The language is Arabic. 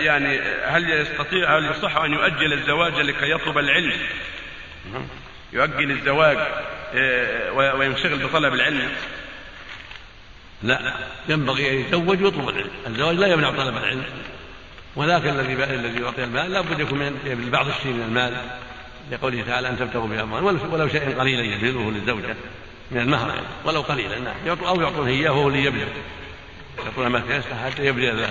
يعني هل يستطيع هل يصح أن يؤجل الزواج لكي يطلب العلم؟ يؤجل الزواج آه، وينشغل بطلب العلم؟ لا ينبغي أن يتزوج ويطلب العلم. الزواج لا يمنع طلب العلم. ولكن الذي الذي يعطي المال لابد يكون من بعض الشيء من المال. لقوله تعالى أن تبتغوا باموال أموال. ولو- شيء قليلا يبذله للزوجة من المهر. يعني ولو قليلا نعم. أو يعطونه اياه وهو ليبذل يعطونه ما حتى يبذل